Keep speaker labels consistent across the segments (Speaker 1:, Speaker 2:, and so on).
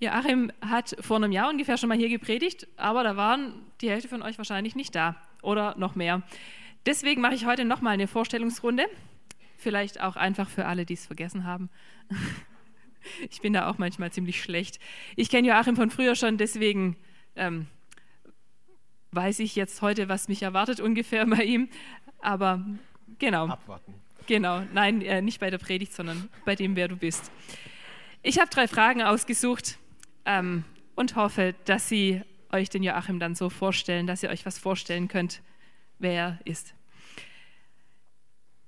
Speaker 1: Joachim hat vor einem Jahr ungefähr schon mal hier gepredigt, aber da waren die Hälfte von euch wahrscheinlich nicht da oder noch mehr. Deswegen mache ich heute nochmal eine Vorstellungsrunde. Vielleicht auch einfach für alle, die es vergessen haben. Ich bin da auch manchmal ziemlich schlecht. Ich kenne Joachim von früher schon, deswegen ähm, weiß ich jetzt heute, was mich erwartet ungefähr bei ihm. Aber genau.
Speaker 2: Abwarten.
Speaker 1: Genau, nein, äh, nicht bei der Predigt, sondern bei dem, wer du bist. Ich habe drei Fragen ausgesucht ähm, und hoffe, dass Sie euch den Joachim dann so vorstellen, dass ihr euch was vorstellen könnt, wer er ist.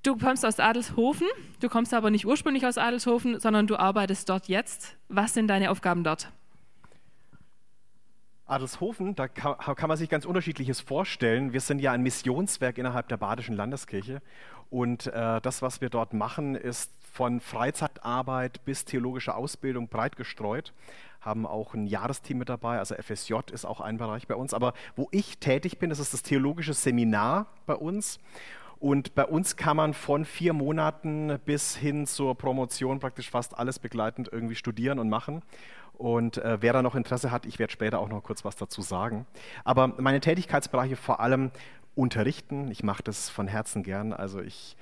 Speaker 1: Du kommst aus Adelshofen, du kommst aber nicht ursprünglich aus Adelshofen, sondern du arbeitest dort jetzt. Was sind deine Aufgaben dort?
Speaker 2: Adelshofen, da kann, kann, man sich ganz unterschiedliches vorstellen. Wir sind ja ein Missionswerk innerhalb der Badischen Landeskirche und äh, das, was wir dort machen, ist von Freizeitarbeit bis theologische Ausbildung breit gestreut. Haben auch ein Jahresteam mit dabei, also FSJ ist auch ein Bereich bei uns. Aber wo ich tätig bin, das ist das theologische Seminar bei uns. Und bei uns kann man von vier Monaten bis hin zur Promotion praktisch fast alles begleitend irgendwie studieren und machen. Und äh, wer da noch Interesse hat, ich werde später auch noch kurz was dazu sagen. Aber meine Tätigkeitsbereiche vor allem unterrichten. Ich mache das von Herzen gern. Also ich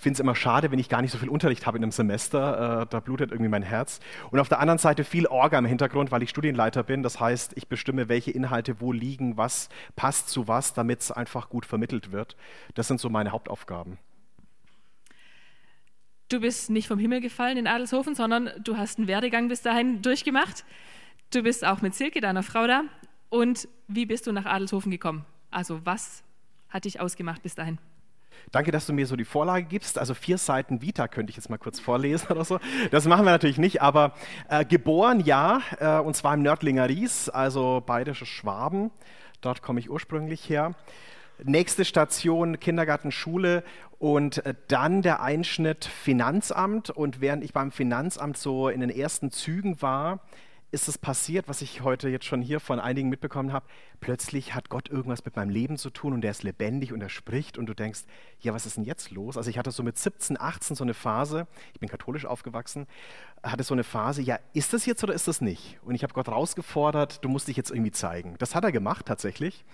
Speaker 2: finde es immer schade, wenn ich gar nicht so viel Unterricht habe in einem Semester. Äh, da blutet irgendwie mein Herz. Und auf der anderen Seite viel Orga im Hintergrund, weil ich Studienleiter bin. Das heißt, ich bestimme, welche Inhalte wo liegen, was passt zu was, damit es einfach gut vermittelt wird. Das sind so meine Hauptaufgaben.
Speaker 1: Du bist nicht vom Himmel gefallen in Adelshofen, sondern du hast einen Werdegang bis dahin durchgemacht. Du bist auch mit Silke, deiner Frau, da. Und wie bist du nach Adelshofen gekommen? Also was hat dich ausgemacht bis dahin?
Speaker 2: Danke, dass du mir so die Vorlage gibst. Also vier Seiten Vita könnte ich jetzt mal kurz vorlesen oder so. Das machen wir natürlich nicht, aber äh, geboren ja, äh, und zwar im Nördlinger Ries, also bayerische Schwaben. Dort komme ich ursprünglich her. Nächste Station Kindergarten, Schule und äh, dann der Einschnitt Finanzamt. Und während ich beim Finanzamt so in den ersten Zügen war, ist es passiert, was ich heute jetzt schon hier von einigen mitbekommen habe. Plötzlich hat Gott irgendwas mit meinem Leben zu tun und er ist lebendig und er spricht und du denkst, ja, was ist denn jetzt los? Also ich hatte so mit 17, 18 so eine Phase, ich bin katholisch aufgewachsen, hatte so eine Phase, ja, ist das jetzt oder ist das nicht? Und ich habe Gott rausgefordert, du musst dich jetzt irgendwie zeigen. Das hat er gemacht tatsächlich.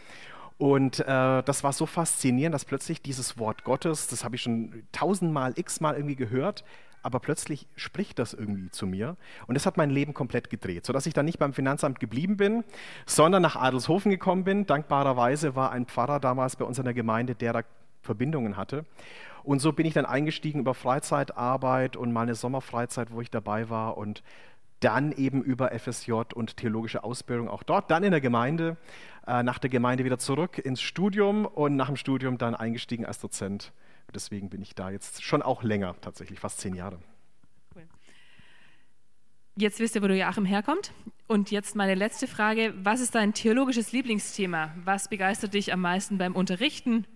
Speaker 2: Und äh, das war so faszinierend, dass plötzlich dieses Wort Gottes, das habe ich schon tausendmal, x-mal irgendwie gehört, aber plötzlich spricht das irgendwie zu mir und das hat mein Leben komplett gedreht, sodass ich dann nicht beim Finanzamt geblieben bin, sondern nach Adelshofen gekommen bin. Dankbarerweise war ein Pfarrer damals bei uns in der Gemeinde, der da Verbindungen hatte. Und so bin ich dann eingestiegen über Freizeitarbeit und mal eine Sommerfreizeit, wo ich dabei war und dann eben über FSJ und theologische Ausbildung auch dort, dann in der Gemeinde, äh, nach der Gemeinde wieder zurück ins Studium und nach dem Studium dann eingestiegen als Dozent Deswegen bin ich da jetzt schon auch länger, tatsächlich fast zehn Jahre. Cool.
Speaker 1: Jetzt wisst ihr, wo du Joachim herkommt. Und jetzt meine letzte Frage. Was ist dein theologisches Lieblingsthema? Was begeistert dich am meisten beim Unterrichten?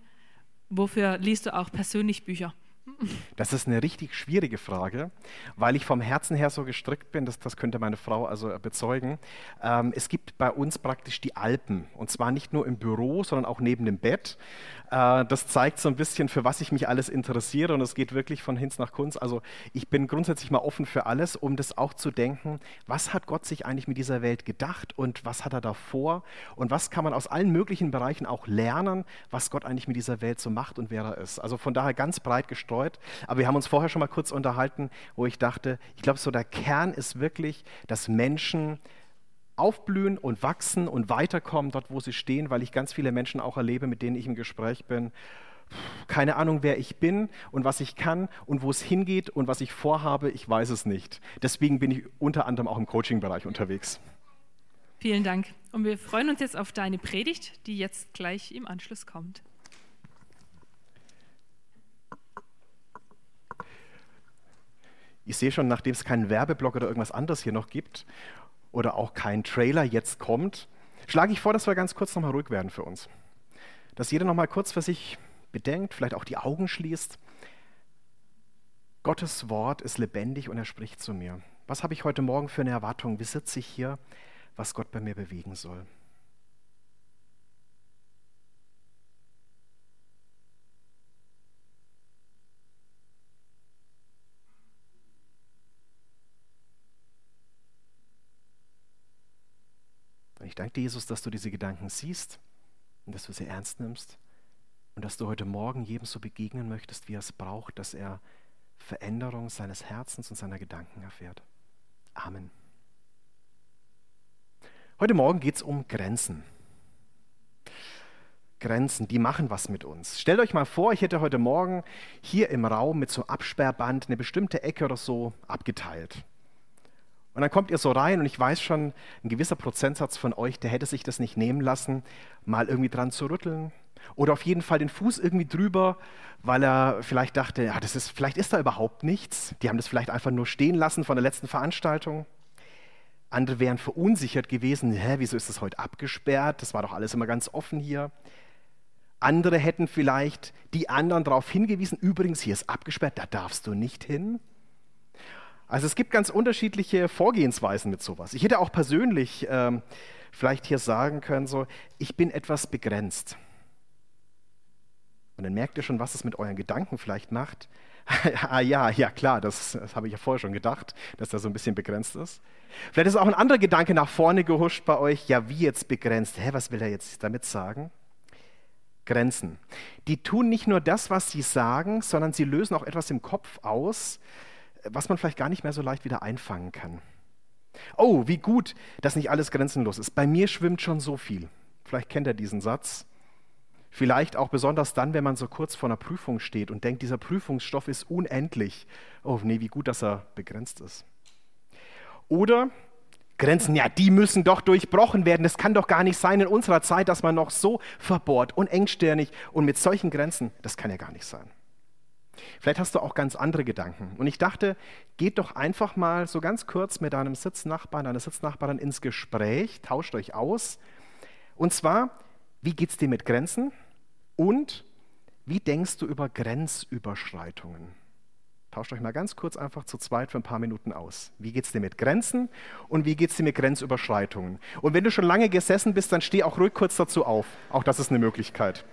Speaker 1: Wofür liest du auch persönlich Bücher?
Speaker 2: Das ist eine richtig schwierige Frage, weil ich vom Herzen her so gestrickt bin, das, das könnte meine Frau also bezeugen. Ähm, es gibt bei uns praktisch die Alpen und zwar nicht nur im Büro, sondern auch neben dem Bett. Äh, das zeigt so ein bisschen, für was ich mich alles interessiere und es geht wirklich von Hinz nach Kunst. Also ich bin grundsätzlich mal offen für alles, um das auch zu denken, was hat Gott sich eigentlich mit dieser Welt gedacht und was hat er davor und was kann man aus allen möglichen Bereichen auch lernen, was Gott eigentlich mit dieser Welt so macht und wer er ist. Also von daher ganz breit gestreut. Aber wir haben uns vorher schon mal kurz unterhalten, wo ich dachte, ich glaube, so der Kern ist wirklich, dass Menschen aufblühen und wachsen und weiterkommen dort, wo sie stehen, weil ich ganz viele Menschen auch erlebe, mit denen ich im Gespräch bin. Keine Ahnung, wer ich bin und was ich kann und wo es hingeht und was ich vorhabe, ich weiß es nicht. Deswegen bin ich unter anderem auch im Coaching-Bereich unterwegs.
Speaker 1: Vielen Dank. Und wir freuen uns jetzt auf deine Predigt, die jetzt gleich im Anschluss kommt.
Speaker 2: Ich sehe schon, nachdem es keinen Werbeblock oder irgendwas anderes hier noch gibt oder auch kein Trailer jetzt kommt, schlage ich vor, dass wir ganz kurz nochmal ruhig werden für uns. Dass jeder nochmal kurz für sich bedenkt, vielleicht auch die Augen schließt. Gottes Wort ist lebendig und er spricht zu mir. Was habe ich heute Morgen für eine Erwartung? Wie sitze ich hier, was Gott bei mir bewegen soll? Ich danke dir, Jesus, dass du diese Gedanken siehst und dass du sie ernst nimmst und dass du heute Morgen jedem so begegnen möchtest, wie er es braucht, dass er Veränderung seines Herzens und seiner Gedanken erfährt. Amen. Heute Morgen geht es um Grenzen. Grenzen, die machen was mit uns. Stellt euch mal vor, ich hätte heute Morgen hier im Raum mit so einem Absperrband eine bestimmte Ecke oder so abgeteilt. Und dann kommt ihr so rein und ich weiß schon, ein gewisser Prozentsatz von euch, der hätte sich das nicht nehmen lassen, mal irgendwie dran zu rütteln oder auf jeden Fall den Fuß irgendwie drüber, weil er vielleicht dachte, ja, das ist, vielleicht ist da überhaupt nichts. Die haben das vielleicht einfach nur stehen lassen von der letzten Veranstaltung. Andere wären verunsichert gewesen, hä, wieso ist das heute abgesperrt? Das war doch alles immer ganz offen hier. Andere hätten vielleicht die anderen darauf hingewiesen, übrigens, hier ist abgesperrt, da darfst du nicht hin. Also es gibt ganz unterschiedliche Vorgehensweisen mit sowas. Ich hätte auch persönlich ähm, vielleicht hier sagen können, so, ich bin etwas begrenzt. Und dann merkt ihr schon, was es mit euren Gedanken vielleicht macht. ah ja, ja klar, das, das habe ich ja vorher schon gedacht, dass das so ein bisschen begrenzt ist. Vielleicht ist auch ein anderer Gedanke nach vorne gehuscht bei euch. Ja, wie jetzt begrenzt? Hä, was will er jetzt damit sagen? Grenzen. Die tun nicht nur das, was sie sagen, sondern sie lösen auch etwas im Kopf aus, was man vielleicht gar nicht mehr so leicht wieder einfangen kann. Oh, wie gut, dass nicht alles grenzenlos ist. Bei mir schwimmt schon so viel. Vielleicht kennt ihr diesen Satz. Vielleicht auch besonders dann, wenn man so kurz vor einer Prüfung steht und denkt, dieser Prüfungsstoff ist unendlich. Oh nee, wie gut, dass er begrenzt ist. Oder Grenzen, ja, die müssen doch durchbrochen werden. Das kann doch gar nicht sein in unserer Zeit, dass man noch so verbohrt und engstirnig und mit solchen Grenzen, das kann ja gar nicht sein. Vielleicht hast du auch ganz andere Gedanken. Und ich dachte, geht doch einfach mal so ganz kurz mit deinem Sitznachbarn, deiner Sitznachbarin ins Gespräch, tauscht euch aus. Und zwar, wie geht es dir mit Grenzen? Und wie denkst du über Grenzüberschreitungen? Tauscht euch mal ganz kurz einfach zu zweit für ein paar Minuten aus. Wie geht es dir mit Grenzen und wie geht es dir mit Grenzüberschreitungen? Und wenn du schon lange gesessen bist, dann steh auch ruhig kurz dazu auf. Auch das ist eine Möglichkeit.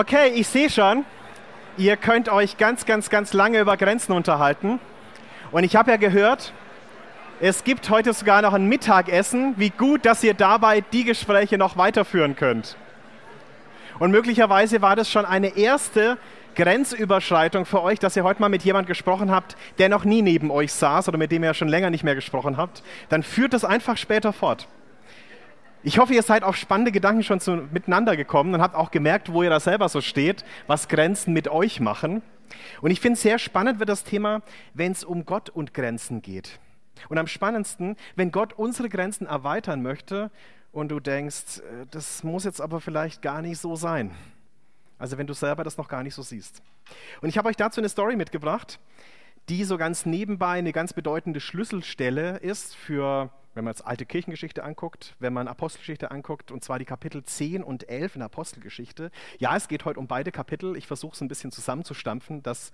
Speaker 2: Okay, ich sehe schon, ihr könnt euch ganz, ganz, ganz lange über Grenzen unterhalten. Und ich habe ja gehört, es gibt heute sogar noch ein Mittagessen. Wie gut, dass ihr dabei die Gespräche noch weiterführen könnt. Und möglicherweise war das schon eine erste Grenzüberschreitung für euch, dass ihr heute mal mit jemandem gesprochen habt, der noch nie neben euch saß oder mit dem ihr schon länger nicht mehr gesprochen habt. Dann führt das einfach später fort. Ich hoffe, ihr seid auf spannende Gedanken schon zu, miteinander gekommen und habt auch gemerkt, wo ihr da selber so steht, was Grenzen mit euch machen. Und ich finde sehr spannend wird das Thema, wenn es um Gott und Grenzen geht. Und am spannendsten, wenn Gott unsere Grenzen erweitern möchte und du denkst, äh, das muss jetzt aber vielleicht gar nicht so sein. Also wenn du selber das noch gar nicht so siehst. Und ich habe euch dazu eine Story mitgebracht, die so ganz nebenbei eine ganz bedeutende Schlüsselstelle ist für wenn man jetzt alte Kirchengeschichte anguckt, wenn man Apostelgeschichte anguckt, und zwar die Kapitel 10 und 11 in Apostelgeschichte. Ja, es geht heute um beide Kapitel. Ich versuche es ein bisschen zusammenzustampfen, dass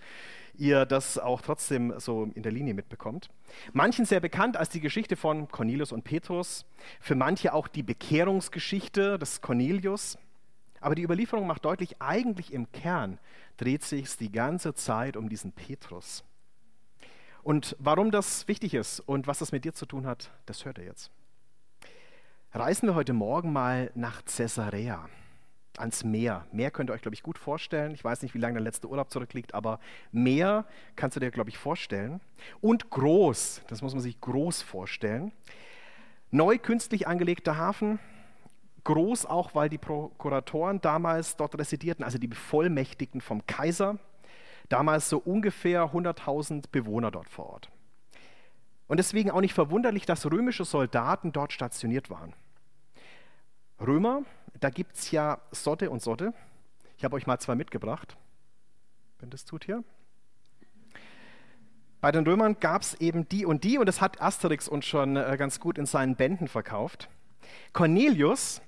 Speaker 2: ihr das auch trotzdem so in der Linie mitbekommt. Manchen sehr bekannt als die Geschichte von Cornelius und Petrus, für manche auch die Bekehrungsgeschichte des Cornelius. Aber die Überlieferung macht deutlich, eigentlich im Kern dreht sich die ganze Zeit um diesen Petrus. Und warum das wichtig ist und was das mit dir zu tun hat, das hört ihr jetzt. reisen wir heute Morgen mal nach Caesarea, ans Meer. Meer könnt ihr euch, glaube ich, gut vorstellen. Ich weiß nicht, wie lange der letzte Urlaub zurückliegt, aber Meer kannst du dir, glaube ich, vorstellen. Und groß, das muss man sich groß vorstellen. Neu künstlich angelegter Hafen, groß auch, weil die Prokuratoren damals dort residierten, also die Bevollmächtigten vom Kaiser. Damals so ungefähr 100.000 Bewohner dort vor Ort. Und deswegen auch nicht verwunderlich, dass römische Soldaten dort stationiert waren. Römer, da gibt es ja Sotte und Sotte. Ich habe euch mal zwei mitgebracht, wenn das tut hier. Bei den Römern gab es eben die und die und das hat Asterix uns schon äh, ganz gut in seinen Bänden verkauft. Cornelius,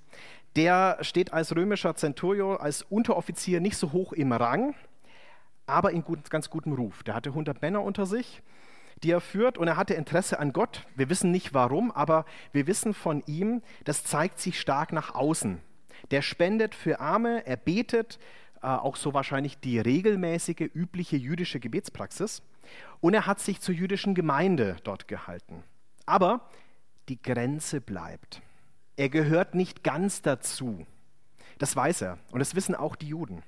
Speaker 2: der steht als römischer Centurio, als Unteroffizier nicht so hoch im Rang, aber in gut, ganz gutem Ruf. Der hatte 100 Männer unter sich die er führt. Und er hatte Interesse an Gott. Wir wissen nicht warum, aber wir wissen von ihm, das zeigt sich stark nach außen. Der spendet für Arme, er betet, äh, auch so wahrscheinlich die regelmäßige, übliche jüdische Gebetspraxis. Und er hat sich zur jüdischen Gemeinde dort gehalten. Aber die Grenze bleibt. Er gehört nicht ganz dazu. Das weiß er und das wissen auch die Juden.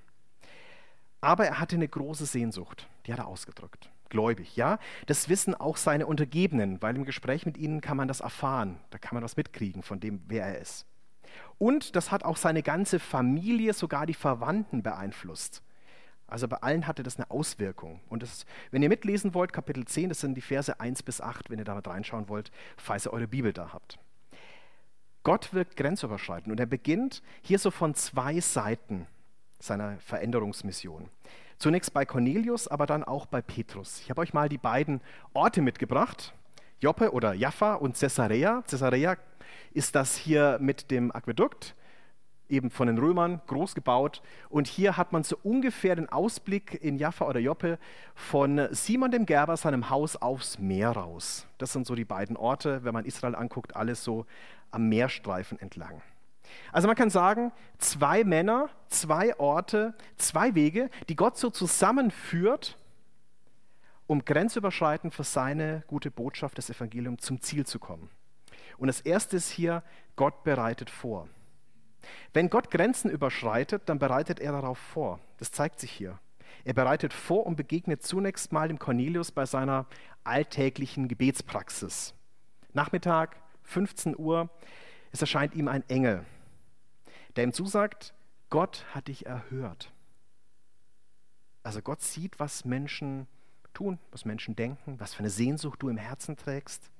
Speaker 2: Aber er hatte eine große Sehnsucht, die hat er ausgedrückt gläubig. Ja, das wissen auch seine Untergebenen, weil im Gespräch mit ihnen kann man das erfahren. Da kann man was mitkriegen von dem, wer er ist. Und das hat auch seine ganze Familie, sogar die Verwandten beeinflusst. Also bei allen hatte das eine Auswirkung. Und das, wenn ihr mitlesen wollt, Kapitel 10, das sind die Verse 1 bis 8, wenn ihr da mal reinschauen wollt, falls ihr eure Bibel da habt. Gott wirkt grenzüberschreitend und er beginnt hier so von zwei Seiten seiner Veränderungsmission. Zunächst bei Cornelius, aber dann auch bei Petrus. Ich habe euch mal die beiden Orte mitgebracht, Joppe oder Jaffa und Caesarea. Caesarea ist das hier mit dem Aquädukt, eben von den Römern groß gebaut. Und hier hat man so ungefähr den Ausblick in Jaffa oder Joppe von Simon dem Gerber, seinem Haus aufs Meer raus. Das sind so die beiden Orte, wenn man Israel anguckt, alles so am Meerstreifen entlang. Also man kann sagen, zwei Männer, zwei Orte, zwei Wege, die Gott so zusammenführt, um grenzüberschreitend für seine gute Botschaft des Evangeliums zum Ziel zu kommen. Und das erste ist hier, Gott bereitet vor. Wenn Gott Grenzen überschreitet, dann bereitet er darauf vor. Das zeigt sich hier. Er bereitet vor und begegnet zunächst mal dem Cornelius bei seiner alltäglichen Gebetspraxis. Nachmittag, 15 Uhr, es erscheint ihm ein Engel der ihm zusagt, Gott hat dich erhört. Also Gott sieht, was Menschen tun, was Menschen denken, was für eine Sehnsucht du im Herzen trägst.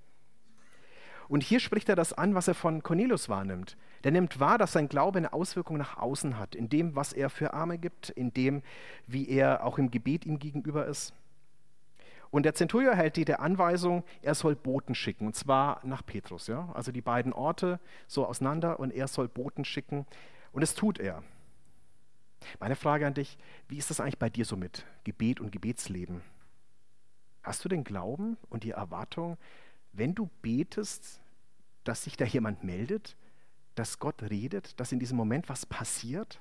Speaker 2: Und hier spricht er das an, was er von Cornelius wahrnimmt. Der nimmt wahr, dass sein Glaube eine Auswirkung nach außen hat, in dem, was er für Arme gibt, in dem, wie er auch im Gebet ihm gegenüber ist. Und der Zenturier hält die der Anweisung, er soll Boten schicken, und zwar nach Petrus. Ja? Also die beiden Orte so auseinander und er soll Boten schicken. Und das tut er. Meine Frage an dich, wie ist das eigentlich bei dir so mit Gebet und Gebetsleben? Hast du den Glauben und die Erwartung, wenn du betest, dass sich da jemand meldet, dass Gott redet, dass in diesem Moment was passiert?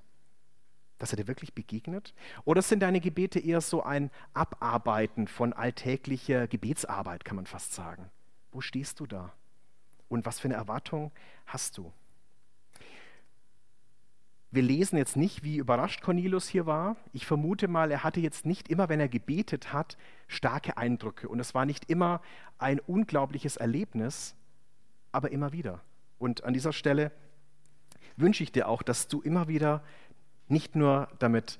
Speaker 2: Dass er dir wirklich begegnet? Oder sind deine Gebete eher so ein Abarbeiten von alltäglicher Gebetsarbeit, kann man fast sagen? Wo stehst du da? Und was für eine Erwartung hast du? Wir lesen jetzt nicht, wie überrascht Cornelius hier war. Ich vermute mal, er hatte jetzt nicht immer, wenn er gebetet hat, starke Eindrücke. Und es war nicht immer ein unglaubliches Erlebnis, aber immer wieder. Und an dieser Stelle wünsche ich dir auch, dass du immer wieder nicht nur damit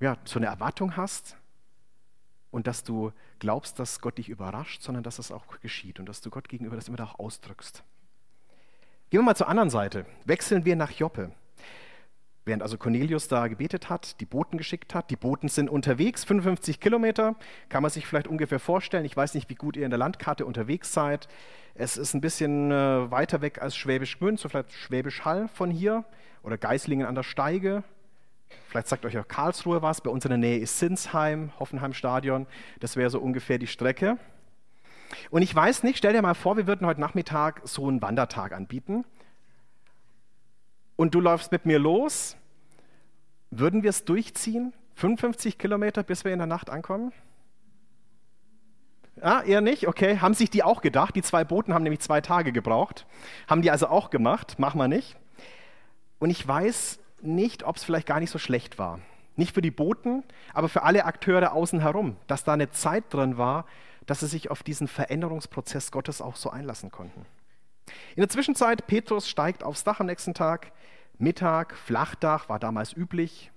Speaker 2: ja, so eine Erwartung hast und dass du glaubst, dass Gott dich überrascht, sondern dass es auch geschieht und dass du Gott gegenüber das immer auch ausdrückst. Gehen wir mal zur anderen Seite. Wechseln wir nach Joppe. Während also Cornelius da gebetet hat, die Boten geschickt hat, die Boten sind unterwegs, 55 Kilometer, kann man sich vielleicht ungefähr vorstellen. Ich weiß nicht, wie gut ihr in der Landkarte unterwegs seid. Es ist ein bisschen äh, weiter weg als Schwäbisch Gmünd, so vielleicht Schwäbisch Hall von hier oder Geislingen an der Steige. Vielleicht sagt euch auch Karlsruhe was. Bei uns in der Nähe ist Sinsheim, Hoffenheim Stadion. Das wäre so ungefähr die Strecke. Und ich weiß nicht, stell dir mal vor, wir würden heute Nachmittag so einen Wandertag anbieten. Und du läufst mit mir los. Würden wir es durchziehen? 55 Kilometer, bis wir in der Nacht ankommen? Ja, eher nicht, okay. Haben sich die auch gedacht? Die zwei Boten haben nämlich zwei Tage gebraucht. Haben die also auch gemacht? Machen wir nicht. Und ich weiß nicht, ob es vielleicht gar nicht so schlecht war. Nicht für die Boten, aber für alle Akteure außen herum, dass da eine Zeit drin war, dass sie sich auf diesen Veränderungsprozess Gottes auch so einlassen konnten. In der Zwischenzeit, Petrus steigt aufs Dach am nächsten Tag. Mittag, Flachdach war damals üblich,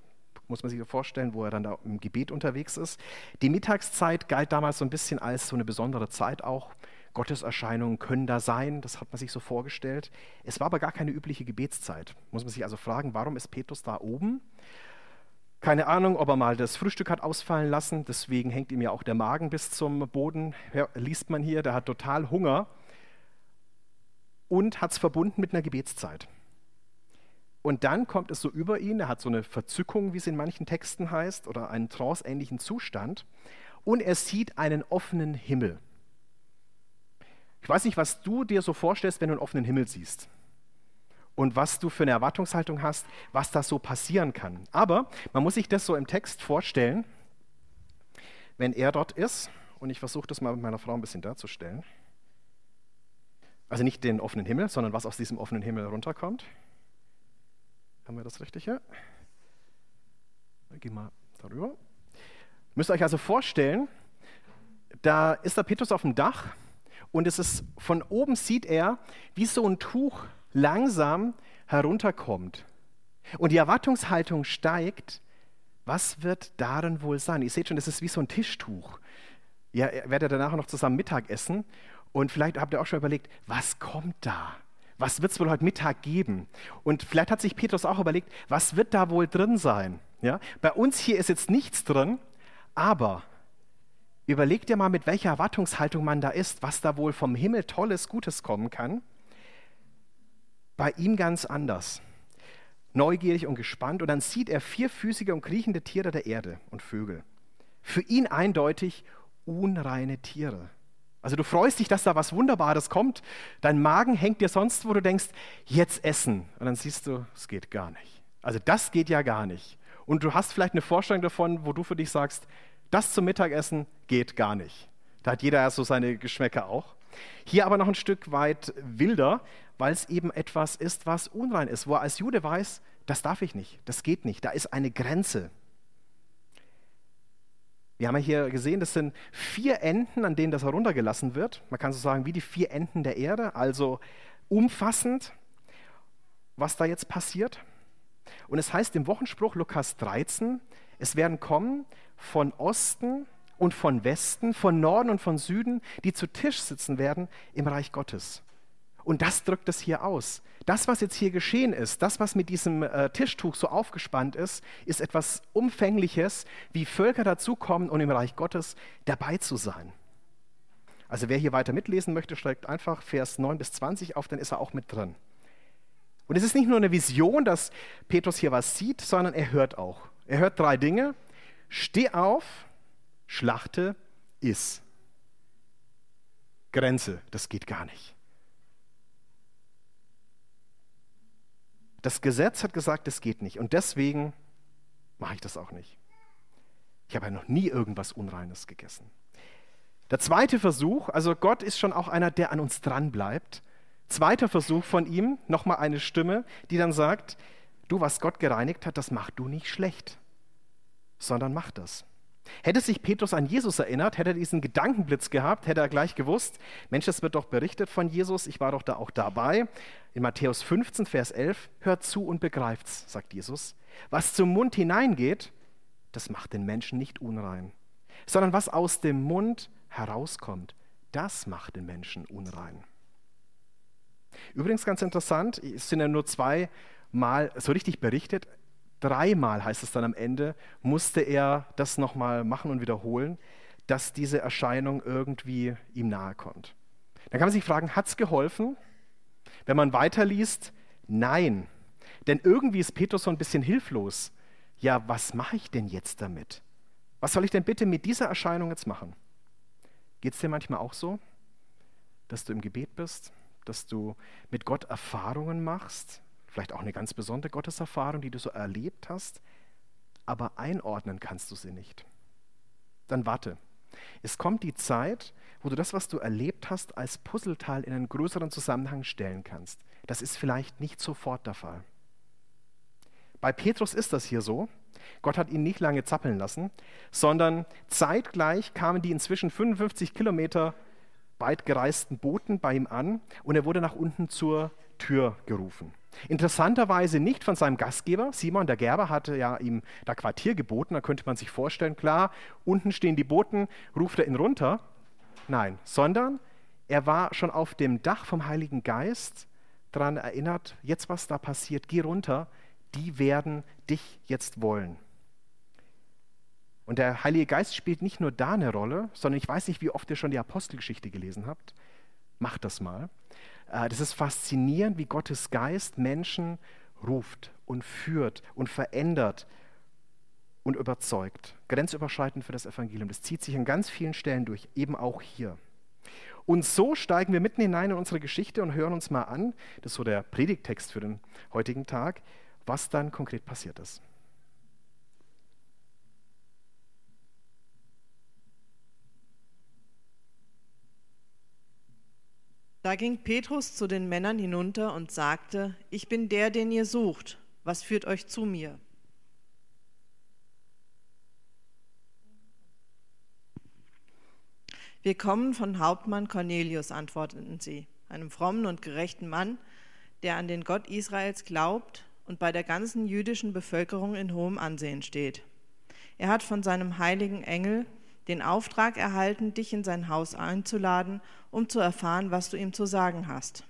Speaker 2: muss man sich vorstellen, wo er dann da im Gebet unterwegs ist. Die Mittagszeit galt damals so ein bisschen als so eine besondere Zeit auch. Gotteserscheinungen können da sein, das hat man sich so vorgestellt. Es war aber gar keine übliche Gebetszeit. Muss man sich also fragen, warum ist Petrus da oben? Keine Ahnung, ob er mal das Frühstück hat ausfallen lassen, deswegen hängt ihm ja auch der Magen bis zum Boden, liest man hier, der hat total Hunger und hat es verbunden mit einer Gebetszeit. Und dann kommt es so über ihn, er hat so eine Verzückung, wie es in manchen Texten heißt, oder einen tranceähnlichen Zustand, und er sieht einen offenen Himmel. Ich weiß nicht, was du dir so vorstellst, wenn du einen offenen Himmel siehst. Und was du für eine Erwartungshaltung hast, was da so passieren kann. Aber man muss sich das so im Text vorstellen, wenn er dort ist, und ich versuche das mal mit meiner Frau ein bisschen darzustellen. Also nicht den offenen Himmel, sondern was aus diesem offenen Himmel runterkommt. Haben wir das richtig hier? Gehen wir darüber. Müsst ihr euch also vorstellen, da ist der Petrus auf dem Dach und es ist von oben sieht er, wie so ein Tuch langsam herunterkommt. Und die Erwartungshaltung steigt, was wird darin wohl sein? Ihr seht schon, das ist wie so ein Tischtuch. Ihr werdet danach noch zusammen Mittag essen und vielleicht habt ihr auch schon überlegt, was kommt da? Was wird es wohl heute Mittag geben? Und vielleicht hat sich Petrus auch überlegt, was wird da wohl drin sein? Ja? Bei uns hier ist jetzt nichts drin, aber überleg dir mal, mit welcher Erwartungshaltung man da ist, was da wohl vom Himmel Tolles, Gutes kommen kann. Bei ihm ganz anders. Neugierig und gespannt. Und dann sieht er vierfüßige und kriechende Tiere der Erde und Vögel. Für ihn eindeutig unreine Tiere. Also du freust dich, dass da was Wunderbares kommt. Dein Magen hängt dir sonst, wo du denkst, jetzt essen. Und dann siehst du, es geht gar nicht. Also das geht ja gar nicht. Und du hast vielleicht eine Vorstellung davon, wo du für dich sagst, das zum Mittagessen geht gar nicht. Da hat jeder ja so seine Geschmäcker auch. Hier aber noch ein Stück weit wilder, weil es eben etwas ist, was unrein ist, wo er als Jude weiß, das darf ich nicht, das geht nicht, da ist eine Grenze. Wir haben ja hier gesehen, das sind vier Enden, an denen das heruntergelassen wird. Man kann so sagen, wie die vier Enden der Erde, also umfassend, was da jetzt passiert. Und es heißt im Wochenspruch Lukas 13, es werden kommen von Osten und von Westen, von Norden und von Süden, die zu Tisch sitzen werden im Reich Gottes. Und das drückt es hier aus. Das, was jetzt hier geschehen ist, das, was mit diesem äh, Tischtuch so aufgespannt ist, ist etwas Umfängliches, wie Völker dazukommen, um im Reich Gottes dabei zu sein. Also wer hier weiter mitlesen möchte, schreibt einfach Vers 9 bis 20 auf, dann ist er auch mit drin. Und es ist nicht nur eine Vision, dass Petrus hier was sieht, sondern er hört auch. Er hört drei Dinge. Steh auf, schlachte, iss. Grenze, das geht gar nicht. Das Gesetz hat gesagt, das geht nicht. Und deswegen mache ich das auch nicht. Ich habe ja noch nie irgendwas Unreines gegessen. Der zweite Versuch, also Gott ist schon auch einer, der an uns dran bleibt. Zweiter Versuch von ihm, nochmal eine Stimme, die dann sagt, du, was Gott gereinigt hat, das machst du nicht schlecht, sondern mach das. Hätte sich Petrus an Jesus erinnert, hätte er diesen Gedankenblitz gehabt, hätte er gleich gewusst, Mensch, es wird doch berichtet von Jesus, ich war doch da auch dabei. In Matthäus 15, Vers 11, hört zu und begreift's, sagt Jesus. Was zum Mund hineingeht, das macht den Menschen nicht unrein, sondern was aus dem Mund herauskommt, das macht den Menschen unrein. Übrigens ganz interessant, es sind ja nur zwei Mal so richtig berichtet, dreimal heißt es dann am Ende, musste er das nochmal machen und wiederholen, dass diese Erscheinung irgendwie ihm nahe kommt. Dann kann man sich fragen, hat es geholfen? Wenn man weiterliest, nein. Denn irgendwie ist Petrus so ein bisschen hilflos. Ja, was mache ich denn jetzt damit? Was soll ich denn bitte mit dieser Erscheinung jetzt machen? Geht es dir manchmal auch so, dass du im Gebet bist, dass du mit Gott Erfahrungen machst, vielleicht auch eine ganz besondere Gotteserfahrung, die du so erlebt hast, aber einordnen kannst du sie nicht. Dann warte. Es kommt die Zeit, wo du das, was du erlebt hast, als Puzzleteil in einen größeren Zusammenhang stellen kannst. Das ist vielleicht nicht sofort der Fall. Bei Petrus ist das hier so. Gott hat ihn nicht lange zappeln lassen, sondern zeitgleich kamen die inzwischen 55 Kilometer weit gereisten Booten bei ihm an und er wurde nach unten zur Tür gerufen. Interessanterweise nicht von seinem Gastgeber. Simon, der Gerber, hatte ja ihm da Quartier geboten. Da könnte man sich vorstellen, klar, unten stehen die Booten, ruft er ihn runter. Nein, sondern er war schon auf dem Dach vom Heiligen Geist daran erinnert, jetzt was da passiert, geh runter, die werden dich jetzt wollen. Und der Heilige Geist spielt nicht nur da eine Rolle, sondern ich weiß nicht, wie oft ihr schon die Apostelgeschichte gelesen habt. Macht das mal. Äh, das ist faszinierend, wie Gottes Geist Menschen ruft und führt und verändert und überzeugt. Grenzüberschreitend für das Evangelium. Das zieht sich an ganz vielen Stellen durch, eben auch hier. Und so steigen wir mitten hinein in unsere Geschichte und hören uns mal an, das ist so der Predigttext für den heutigen Tag, was dann konkret passiert ist.
Speaker 3: Da ging Petrus zu den Männern hinunter und sagte, ich bin der, den ihr sucht. Was führt euch zu mir? Wir kommen von Hauptmann Cornelius, antworteten sie, einem frommen und gerechten Mann, der an den Gott Israels glaubt und bei der ganzen jüdischen Bevölkerung in hohem Ansehen steht. Er hat von seinem heiligen Engel den Auftrag erhalten, dich in sein Haus einzuladen, um zu erfahren, was du ihm zu sagen hast.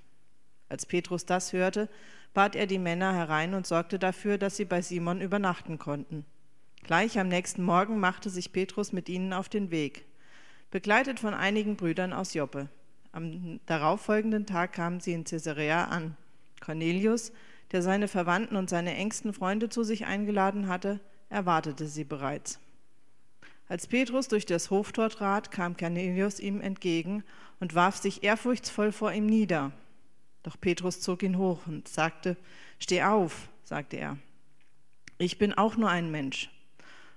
Speaker 3: Als Petrus das hörte, bat er die Männer herein und sorgte dafür, dass sie bei Simon übernachten konnten. Gleich am nächsten Morgen machte sich Petrus mit ihnen auf den Weg, begleitet von einigen Brüdern aus Joppe. Am darauffolgenden Tag kamen sie in Caesarea an. Cornelius, der seine Verwandten und seine engsten Freunde zu sich eingeladen hatte, erwartete sie bereits. Als Petrus durch das Hoftor trat, kam Cornelius ihm entgegen und warf sich ehrfurchtsvoll vor ihm nieder. Doch Petrus zog ihn hoch und sagte, Steh auf, sagte er. Ich bin auch nur ein Mensch.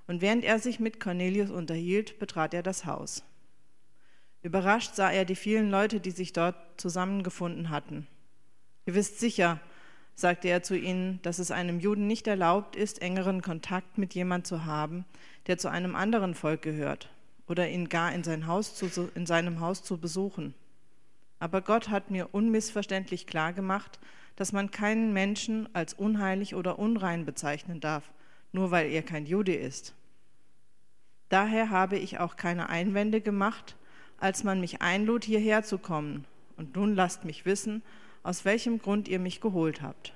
Speaker 3: Und während er sich mit Cornelius unterhielt, betrat er das Haus. Überrascht sah er die vielen Leute, die sich dort zusammengefunden hatten. Ihr wisst sicher, sagte er zu ihnen, dass es einem Juden nicht erlaubt ist, engeren Kontakt mit jemand zu haben, der zu einem anderen Volk gehört, oder ihn gar in, sein Haus zu, in seinem Haus zu besuchen. Aber Gott hat mir unmissverständlich klargemacht, dass man keinen Menschen als unheilig oder unrein bezeichnen darf, nur weil er kein Jude ist. Daher habe ich auch keine Einwände gemacht, als man mich einlud, hierher zu kommen. Und nun lasst mich wissen, aus welchem Grund ihr mich geholt habt.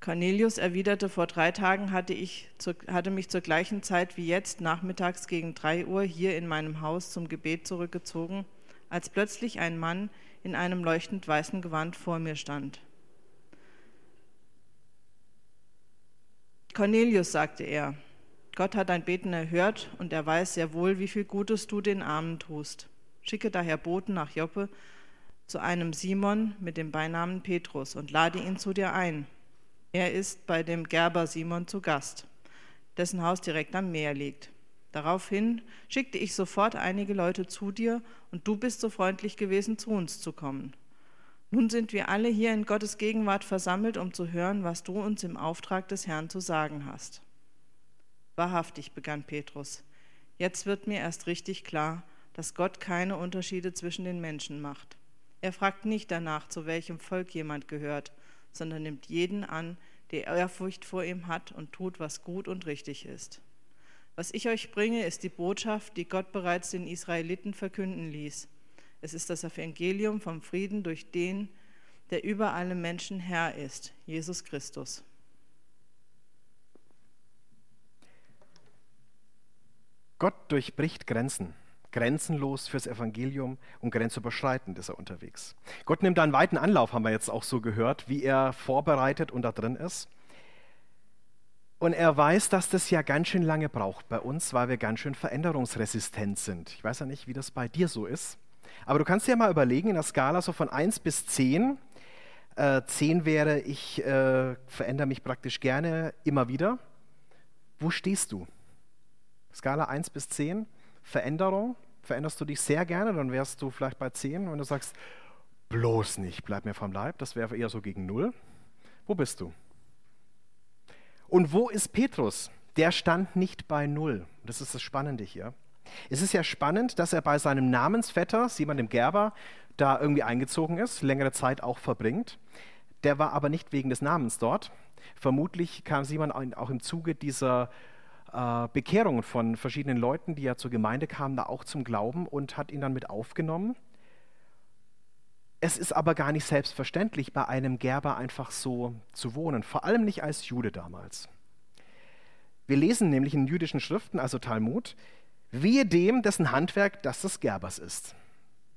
Speaker 3: Cornelius erwiderte, vor drei Tagen hatte, ich hatte mich zur gleichen Zeit wie jetzt nachmittags gegen drei Uhr hier in meinem Haus zum Gebet zurückgezogen, als plötzlich ein Mann in einem leuchtend weißen Gewand vor mir stand. Cornelius, sagte er, Gott hat dein Beten erhört und er weiß sehr wohl, wie viel Gutes du den Armen tust. Schicke daher Boten nach Joppe zu einem Simon mit dem Beinamen Petrus und lade ihn zu dir ein. Er ist bei dem Gerber Simon zu Gast, dessen Haus direkt am Meer liegt. Daraufhin schickte ich sofort einige Leute zu dir und du bist so freundlich gewesen, zu uns zu kommen. Nun sind wir alle hier in Gottes Gegenwart versammelt, um zu hören, was du uns im Auftrag des Herrn zu sagen hast. Wahrhaftig, begann Petrus, jetzt wird mir erst richtig klar, dass Gott keine Unterschiede zwischen den Menschen macht. Er fragt nicht danach, zu welchem Volk jemand gehört, sondern nimmt jeden an, der Ehrfurcht vor ihm hat und tut, was gut und richtig ist. Was ich euch bringe, ist die Botschaft, die Gott bereits den Israeliten verkünden ließ. Es ist das Evangelium vom Frieden durch den, der über alle Menschen Herr ist, Jesus Christus.
Speaker 2: Gott durchbricht Grenzen grenzenlos fürs Evangelium und grenzüberschreitend ist er unterwegs. Gott nimmt da einen weiten Anlauf, haben wir jetzt auch so gehört, wie er vorbereitet und da drin ist. Und er weiß, dass das ja ganz schön lange braucht bei uns, weil wir ganz schön veränderungsresistent sind. Ich weiß ja nicht, wie das bei dir so ist. Aber du kannst dir mal überlegen, in der Skala so von 1 bis 10. Äh, 10 wäre, ich äh, verändere mich praktisch gerne immer wieder. Wo stehst du? Skala 1 bis 10, Veränderung. Veränderst du dich sehr gerne, dann wärst du vielleicht bei 10. Wenn du sagst, bloß nicht, bleib mir vom Leib, das wäre eher so gegen 0. Wo bist du? Und wo ist Petrus? Der stand nicht bei 0. Das ist das Spannende hier. Es ist ja spannend, dass er bei seinem Namensvetter, Simon dem Gerber, da irgendwie eingezogen ist, längere Zeit auch verbringt. Der war aber nicht wegen des Namens dort. Vermutlich kam Simon auch im Zuge dieser äh, Bekehrungen von verschiedenen Leuten, die ja zur Gemeinde kamen, da auch zum Glauben und hat ihn dann mit aufgenommen. Es ist aber gar nicht selbstverständlich, bei einem Gerber einfach so zu wohnen, vor allem nicht als Jude damals. Wir lesen nämlich in jüdischen Schriften, also Talmud, wehe dem, dessen Handwerk das des Gerbers ist.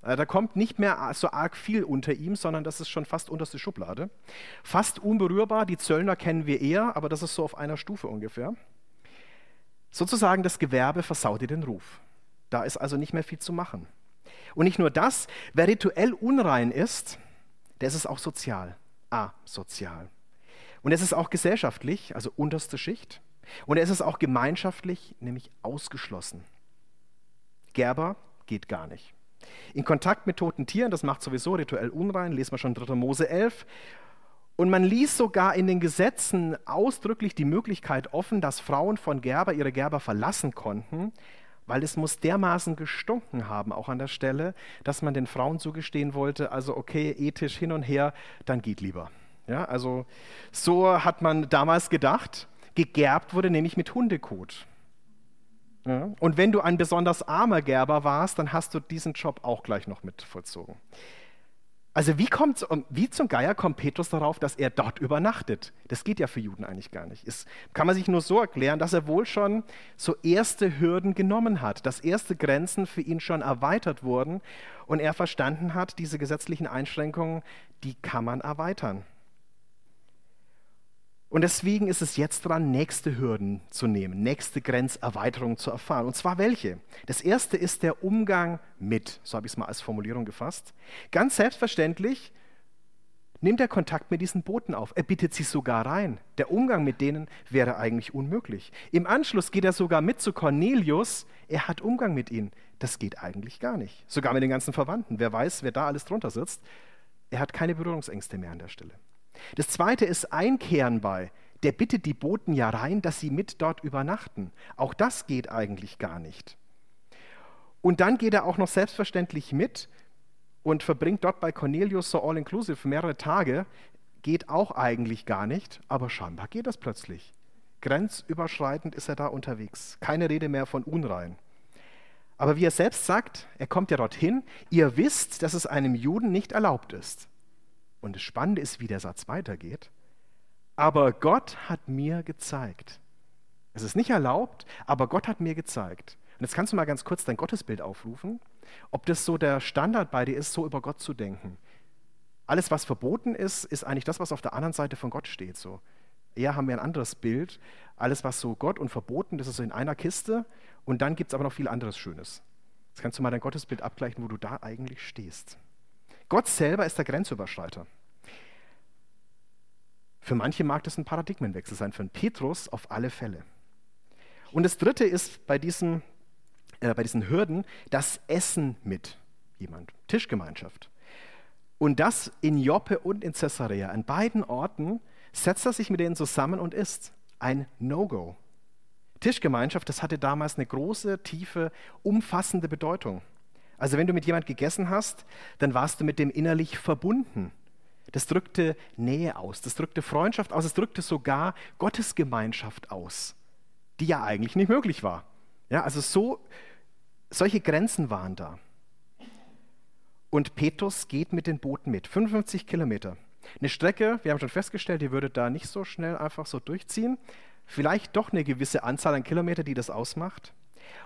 Speaker 2: Äh, da kommt nicht mehr so arg viel unter ihm, sondern das ist schon fast unterste Schublade. Fast unberührbar, die Zöllner kennen wir eher, aber das ist so auf einer Stufe ungefähr. Sozusagen das Gewerbe versaut dir den Ruf. Da ist also nicht mehr viel zu machen. Und nicht nur das, wer rituell unrein ist, der ist es auch sozial, asozial. Und es ist auch gesellschaftlich, also unterste Schicht. Und es ist auch gemeinschaftlich, nämlich ausgeschlossen. Gerber geht gar nicht. In Kontakt mit toten Tieren, das macht sowieso rituell unrein, lesen wir schon 3. Mose 11. Und man ließ sogar in den Gesetzen ausdrücklich die Möglichkeit offen, dass Frauen von Gerber ihre Gerber verlassen konnten, weil es muss dermaßen gestunken haben, auch an der Stelle, dass man den Frauen zugestehen wollte, also okay, ethisch hin und her, dann geht lieber. Ja, also so hat man damals gedacht, gegerbt wurde nämlich mit Hundekot. Ja, und wenn du ein besonders armer Gerber warst, dann hast du diesen Job auch gleich noch mit vollzogen. Also wie, kommt, wie zum Geier kommt Petrus darauf, dass er dort übernachtet? Das geht ja für Juden eigentlich gar nicht. Das kann man sich nur so erklären, dass er wohl schon so erste Hürden genommen hat, dass erste Grenzen für ihn schon erweitert wurden und er verstanden hat, diese gesetzlichen Einschränkungen, die kann man erweitern. Und deswegen ist es jetzt dran, nächste Hürden zu nehmen, nächste Grenzerweiterungen zu erfahren. Und zwar welche? Das erste ist der Umgang mit, so habe ich es mal als Formulierung gefasst. Ganz selbstverständlich nimmt er Kontakt mit diesen Boten auf. Er bittet sie sogar rein. Der Umgang mit denen wäre eigentlich unmöglich. Im Anschluss geht er sogar mit zu Cornelius. Er hat Umgang mit ihnen. Das geht eigentlich gar nicht. Sogar mit den ganzen Verwandten. Wer weiß, wer da alles drunter sitzt. Er hat keine Berührungsängste mehr an der Stelle. Das zweite ist Einkehren bei. Der bittet die Boten ja rein, dass sie mit dort übernachten. Auch das geht eigentlich gar nicht. Und dann geht er auch noch selbstverständlich mit und verbringt dort bei Cornelius so all-inclusive mehrere Tage. Geht auch eigentlich gar nicht, aber scheinbar geht das plötzlich. Grenzüberschreitend ist er da unterwegs. Keine Rede mehr von unrein. Aber wie er selbst sagt, er kommt ja dorthin, ihr wisst, dass es einem Juden nicht erlaubt ist. Und das Spannende ist, wie der Satz weitergeht. Aber Gott hat mir gezeigt. Es ist nicht erlaubt, aber Gott hat mir gezeigt. Und jetzt kannst du mal ganz kurz dein Gottesbild aufrufen, ob das so der Standard bei dir ist, so über Gott zu denken. Alles, was verboten ist, ist eigentlich das, was auf der anderen Seite von Gott steht. So. Eher haben wir ein anderes Bild. Alles, was so Gott und verboten, das ist so in einer Kiste. Und dann gibt es aber noch viel anderes Schönes. Jetzt kannst du mal dein Gottesbild abgleichen, wo du da eigentlich stehst. Gott selber ist der Grenzüberschreiter. Für manche mag das ein Paradigmenwechsel sein, für einen Petrus auf alle Fälle. Und das Dritte ist bei diesen, äh, bei diesen Hürden das Essen mit jemand, Tischgemeinschaft. Und das in Joppe und in Caesarea. An beiden Orten setzt er sich mit denen zusammen und isst. Ein No-Go. Tischgemeinschaft, das hatte damals eine große, tiefe, umfassende Bedeutung. Also wenn du mit jemand gegessen hast, dann warst du mit dem innerlich verbunden. Das drückte Nähe aus, das drückte Freundschaft aus, es drückte sogar Gottesgemeinschaft aus, die ja eigentlich nicht möglich war. Ja, also so, solche Grenzen waren da. Und Petrus geht mit den Booten mit, 55 Kilometer. Eine Strecke, wir haben schon festgestellt, die würde da nicht so schnell einfach so durchziehen. Vielleicht doch eine gewisse Anzahl an Kilometer, die das ausmacht.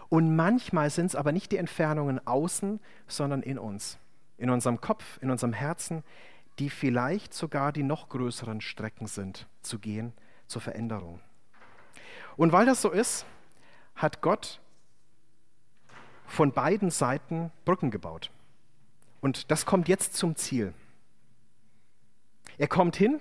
Speaker 2: Und manchmal sind es aber nicht die Entfernungen außen, sondern in uns, in unserem Kopf, in unserem Herzen, die vielleicht sogar die noch größeren Strecken sind, zu gehen zur Veränderung. Und weil das so ist, hat Gott von beiden Seiten Brücken gebaut. Und das kommt jetzt zum Ziel. Er kommt hin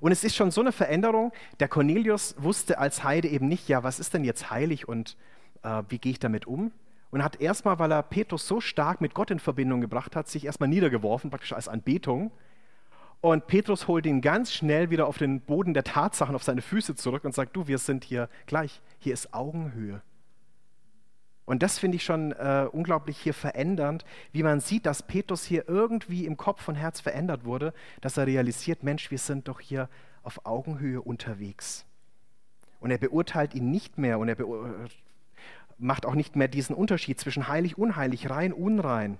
Speaker 2: und es ist schon so eine Veränderung. Der Cornelius wusste als Heide eben nicht, ja, was ist denn jetzt heilig und äh, wie gehe ich damit um? Und hat erstmal, weil er Petrus so stark mit Gott in Verbindung gebracht hat, sich erstmal niedergeworfen, praktisch als Anbetung. Und Petrus holt ihn ganz schnell wieder auf den Boden der Tatsachen, auf seine Füße zurück und sagt, du, wir sind hier gleich, hier ist Augenhöhe. Und das finde ich schon äh, unglaublich hier verändernd, wie man sieht, dass Petrus hier irgendwie im Kopf und Herz verändert wurde, dass er realisiert, Mensch, wir sind doch hier auf Augenhöhe unterwegs. Und er beurteilt ihn nicht mehr und er macht auch nicht mehr diesen Unterschied zwischen heilig, unheilig, rein, unrein,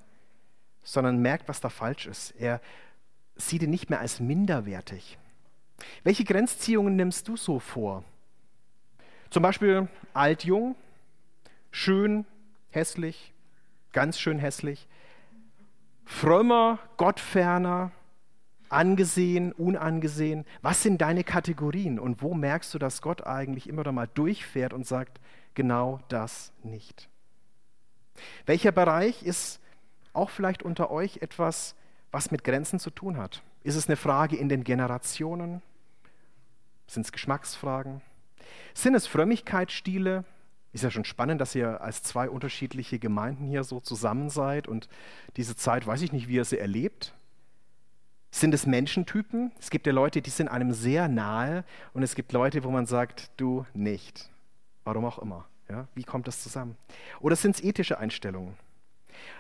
Speaker 2: sondern merkt, was da falsch ist. Er sieht ihn nicht mehr als minderwertig. Welche Grenzziehungen nimmst du so vor? Zum Beispiel alt, jung, schön, hässlich, ganz schön hässlich, frömmer, gottferner, angesehen, unangesehen. Was sind deine Kategorien und wo merkst du, dass Gott eigentlich immer mal durchfährt und sagt, genau das nicht? Welcher Bereich ist auch vielleicht unter euch etwas, was mit Grenzen zu tun hat? Ist es eine Frage in den Generationen? Sind es Geschmacksfragen? Sind es Frömmigkeitsstile? Ist ja schon spannend, dass ihr als zwei unterschiedliche Gemeinden hier so zusammen seid und diese Zeit, weiß ich nicht, wie ihr sie erlebt. Sind es Menschentypen? Es gibt ja Leute, die sind einem sehr nahe und es gibt Leute, wo man sagt, du nicht. Warum auch immer. Ja? Wie kommt das zusammen? Oder sind es ethische Einstellungen?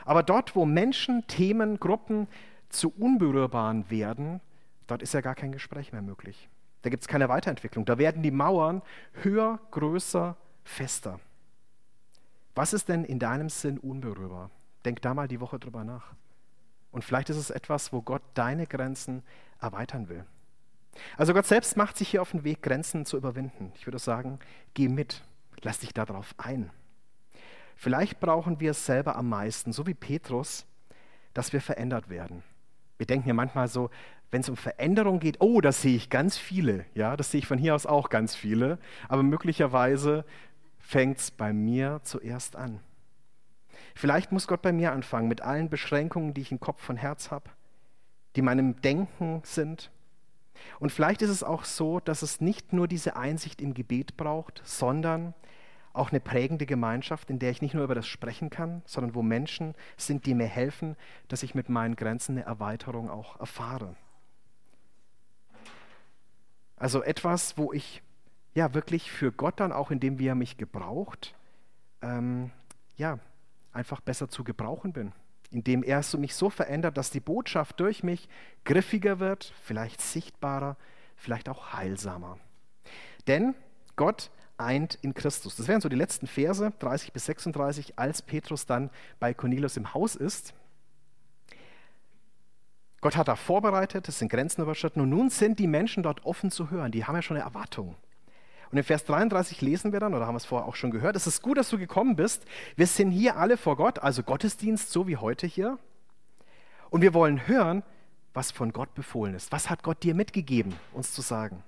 Speaker 2: Aber dort, wo Menschen, Themen, Gruppen zu unberührbaren werden, dort ist ja gar kein Gespräch mehr möglich. Da gibt es keine Weiterentwicklung. Da werden die Mauern höher, größer, fester. Was ist denn in deinem Sinn unberührbar? Denk da mal die Woche drüber nach. Und vielleicht ist es etwas, wo Gott deine Grenzen erweitern will. Also Gott selbst macht sich hier auf den Weg, Grenzen zu überwinden. Ich würde sagen, geh mit, lass dich darauf ein. Vielleicht brauchen wir es selber am meisten, so wie Petrus, dass wir verändert werden. Wir denken ja manchmal so, wenn es um Veränderung geht, oh, das sehe ich ganz viele. Ja, das sehe ich von hier aus auch ganz viele. Aber möglicherweise fängt es bei mir zuerst an. Vielleicht muss Gott bei mir anfangen, mit allen Beschränkungen, die ich im Kopf und Herz habe, die meinem Denken sind. Und vielleicht ist es auch so, dass es nicht nur diese Einsicht im Gebet braucht, sondern auch eine prägende Gemeinschaft, in der ich nicht nur über das sprechen kann, sondern wo Menschen sind, die mir helfen, dass ich mit meinen Grenzen eine Erweiterung auch erfahre. Also etwas, wo ich ja wirklich für Gott dann auch, indem wie er mich gebraucht, ähm, ja, einfach besser zu gebrauchen bin. Indem er so mich so verändert, dass die Botschaft durch mich griffiger wird, vielleicht sichtbarer, vielleicht auch heilsamer. Denn Gott eint in Christus. Das wären so die letzten Verse, 30 bis 36, als Petrus dann bei Cornelius im Haus ist. Gott hat da vorbereitet, es sind Grenzen überschritten und nun sind die Menschen dort offen zu hören. Die haben ja schon eine Erwartung. Und in Vers 33 lesen wir dann, oder haben wir es vorher auch schon gehört, es ist gut, dass du gekommen bist. Wir sind hier alle vor Gott, also Gottesdienst, so wie heute hier. Und wir wollen hören, was von Gott befohlen ist. Was hat Gott dir mitgegeben, uns zu sagen?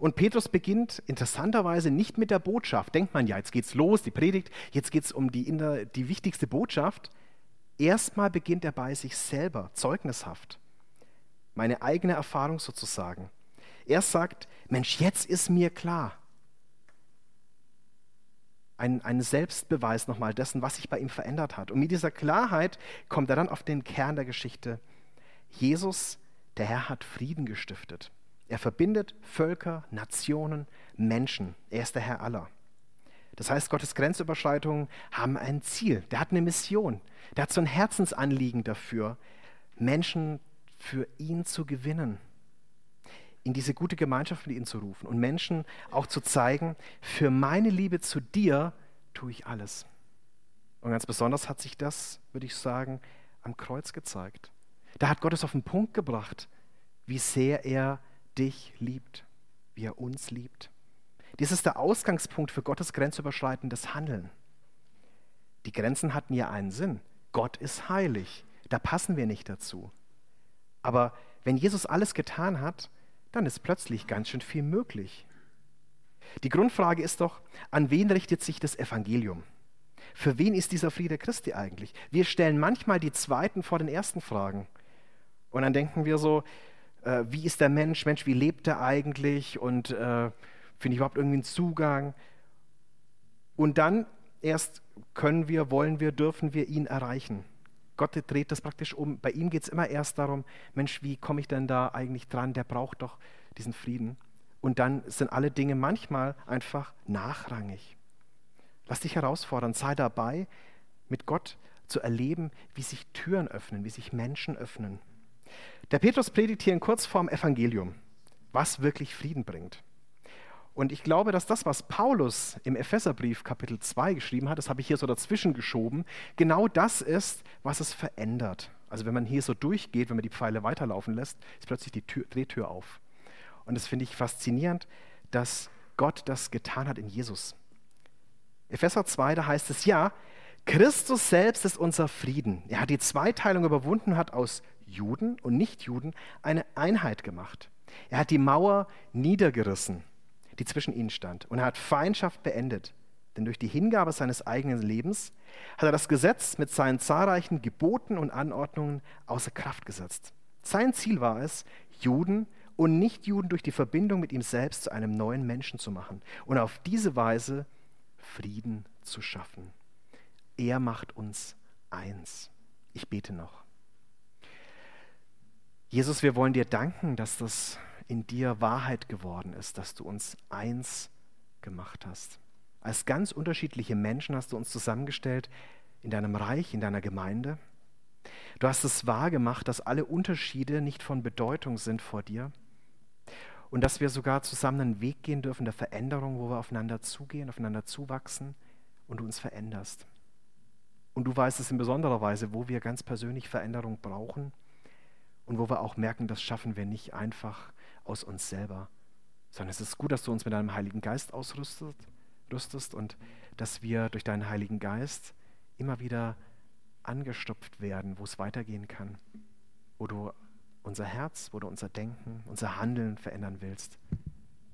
Speaker 2: Und Petrus beginnt interessanterweise nicht mit der Botschaft. Denkt man ja, jetzt geht's los, die Predigt, jetzt geht es um die, die wichtigste Botschaft. Erstmal beginnt er bei sich selber, zeugnishaft. Meine eigene Erfahrung sozusagen. Er sagt, Mensch, jetzt ist mir klar, ein, ein Selbstbeweis nochmal dessen, was sich bei ihm verändert hat. Und mit dieser Klarheit kommt er dann auf den Kern der Geschichte. Jesus, der Herr, hat Frieden gestiftet. Er verbindet Völker, Nationen, Menschen. Er ist der Herr aller. Das heißt, Gottes Grenzüberschreitungen haben ein Ziel. Der hat eine Mission. Der hat so ein Herzensanliegen dafür, Menschen für ihn zu gewinnen in diese gute Gemeinschaft mit ihnen zu rufen und Menschen auch zu zeigen, für meine Liebe zu dir tue ich alles. Und ganz besonders hat sich das, würde ich sagen, am Kreuz gezeigt. Da hat Gott es auf den Punkt gebracht, wie sehr er dich liebt, wie er uns liebt. Dies ist der Ausgangspunkt für Gottes grenzüberschreitendes Handeln. Die Grenzen hatten ja einen Sinn. Gott ist heilig. Da passen wir nicht dazu. Aber wenn Jesus alles getan hat, dann ist plötzlich ganz schön viel möglich. Die Grundfrage ist doch, an wen richtet sich das Evangelium? Für wen ist dieser Friede Christi eigentlich? Wir stellen manchmal die zweiten vor den ersten Fragen. Und dann denken wir so, äh, wie ist der Mensch? Mensch, wie lebt er eigentlich? Und äh, finde ich überhaupt irgendwie einen Zugang? Und dann erst können wir, wollen wir, dürfen wir ihn erreichen. Gott dreht das praktisch um. Bei ihm geht es immer erst darum, Mensch, wie komme ich denn da eigentlich dran? Der braucht doch diesen Frieden. Und dann sind alle Dinge manchmal einfach nachrangig. Lass dich herausfordern, sei dabei, mit Gott zu erleben, wie sich Türen öffnen, wie sich Menschen öffnen. Der Petrus predigt hier in Kurzform Evangelium, was wirklich Frieden bringt. Und ich glaube, dass das, was Paulus im Epheserbrief Kapitel 2 geschrieben hat, das habe ich hier so dazwischen geschoben, genau das ist, was es verändert. Also wenn man hier so durchgeht, wenn man die Pfeile weiterlaufen lässt, ist plötzlich die Tür, Drehtür auf. Und das finde ich faszinierend, dass Gott das getan hat in Jesus. Epheser 2, da heißt es ja, Christus selbst ist unser Frieden. Er hat die Zweiteilung überwunden, hat aus Juden und Nichtjuden eine Einheit gemacht. Er hat die Mauer niedergerissen die zwischen ihnen stand. Und er hat Feindschaft beendet. Denn durch die Hingabe seines eigenen Lebens hat er das Gesetz mit seinen zahlreichen Geboten und Anordnungen außer Kraft gesetzt. Sein Ziel war es, Juden und Nichtjuden durch die Verbindung mit ihm selbst zu einem neuen Menschen zu machen und auf diese Weise Frieden zu schaffen. Er macht uns eins. Ich bete noch. Jesus, wir wollen dir danken, dass das in dir Wahrheit geworden ist, dass du uns eins gemacht hast. Als ganz unterschiedliche Menschen hast du uns zusammengestellt in deinem Reich, in deiner Gemeinde. Du hast es wahr gemacht, dass alle Unterschiede nicht von Bedeutung sind vor dir und dass wir sogar zusammen einen Weg gehen dürfen der Veränderung, wo wir aufeinander zugehen, aufeinander zuwachsen und du uns veränderst. Und du weißt es in besonderer Weise, wo wir ganz persönlich Veränderung brauchen und wo wir auch merken, das schaffen wir nicht einfach aus uns selber, sondern es ist gut, dass du uns mit deinem Heiligen Geist ausrüstest und dass wir durch deinen Heiligen Geist immer wieder angestopft werden, wo es weitergehen kann, wo du unser Herz, wo du unser Denken, unser Handeln verändern willst.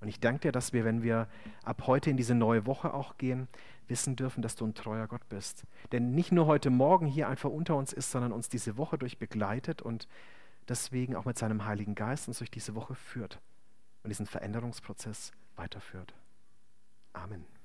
Speaker 2: Und ich danke dir, dass wir, wenn wir ab heute in diese neue Woche auch gehen, wissen dürfen, dass du ein treuer Gott bist. Denn nicht nur heute Morgen hier einfach unter uns ist, sondern uns diese Woche durch begleitet und deswegen auch mit seinem Heiligen Geist uns durch diese Woche führt und diesen Veränderungsprozess weiterführt. Amen.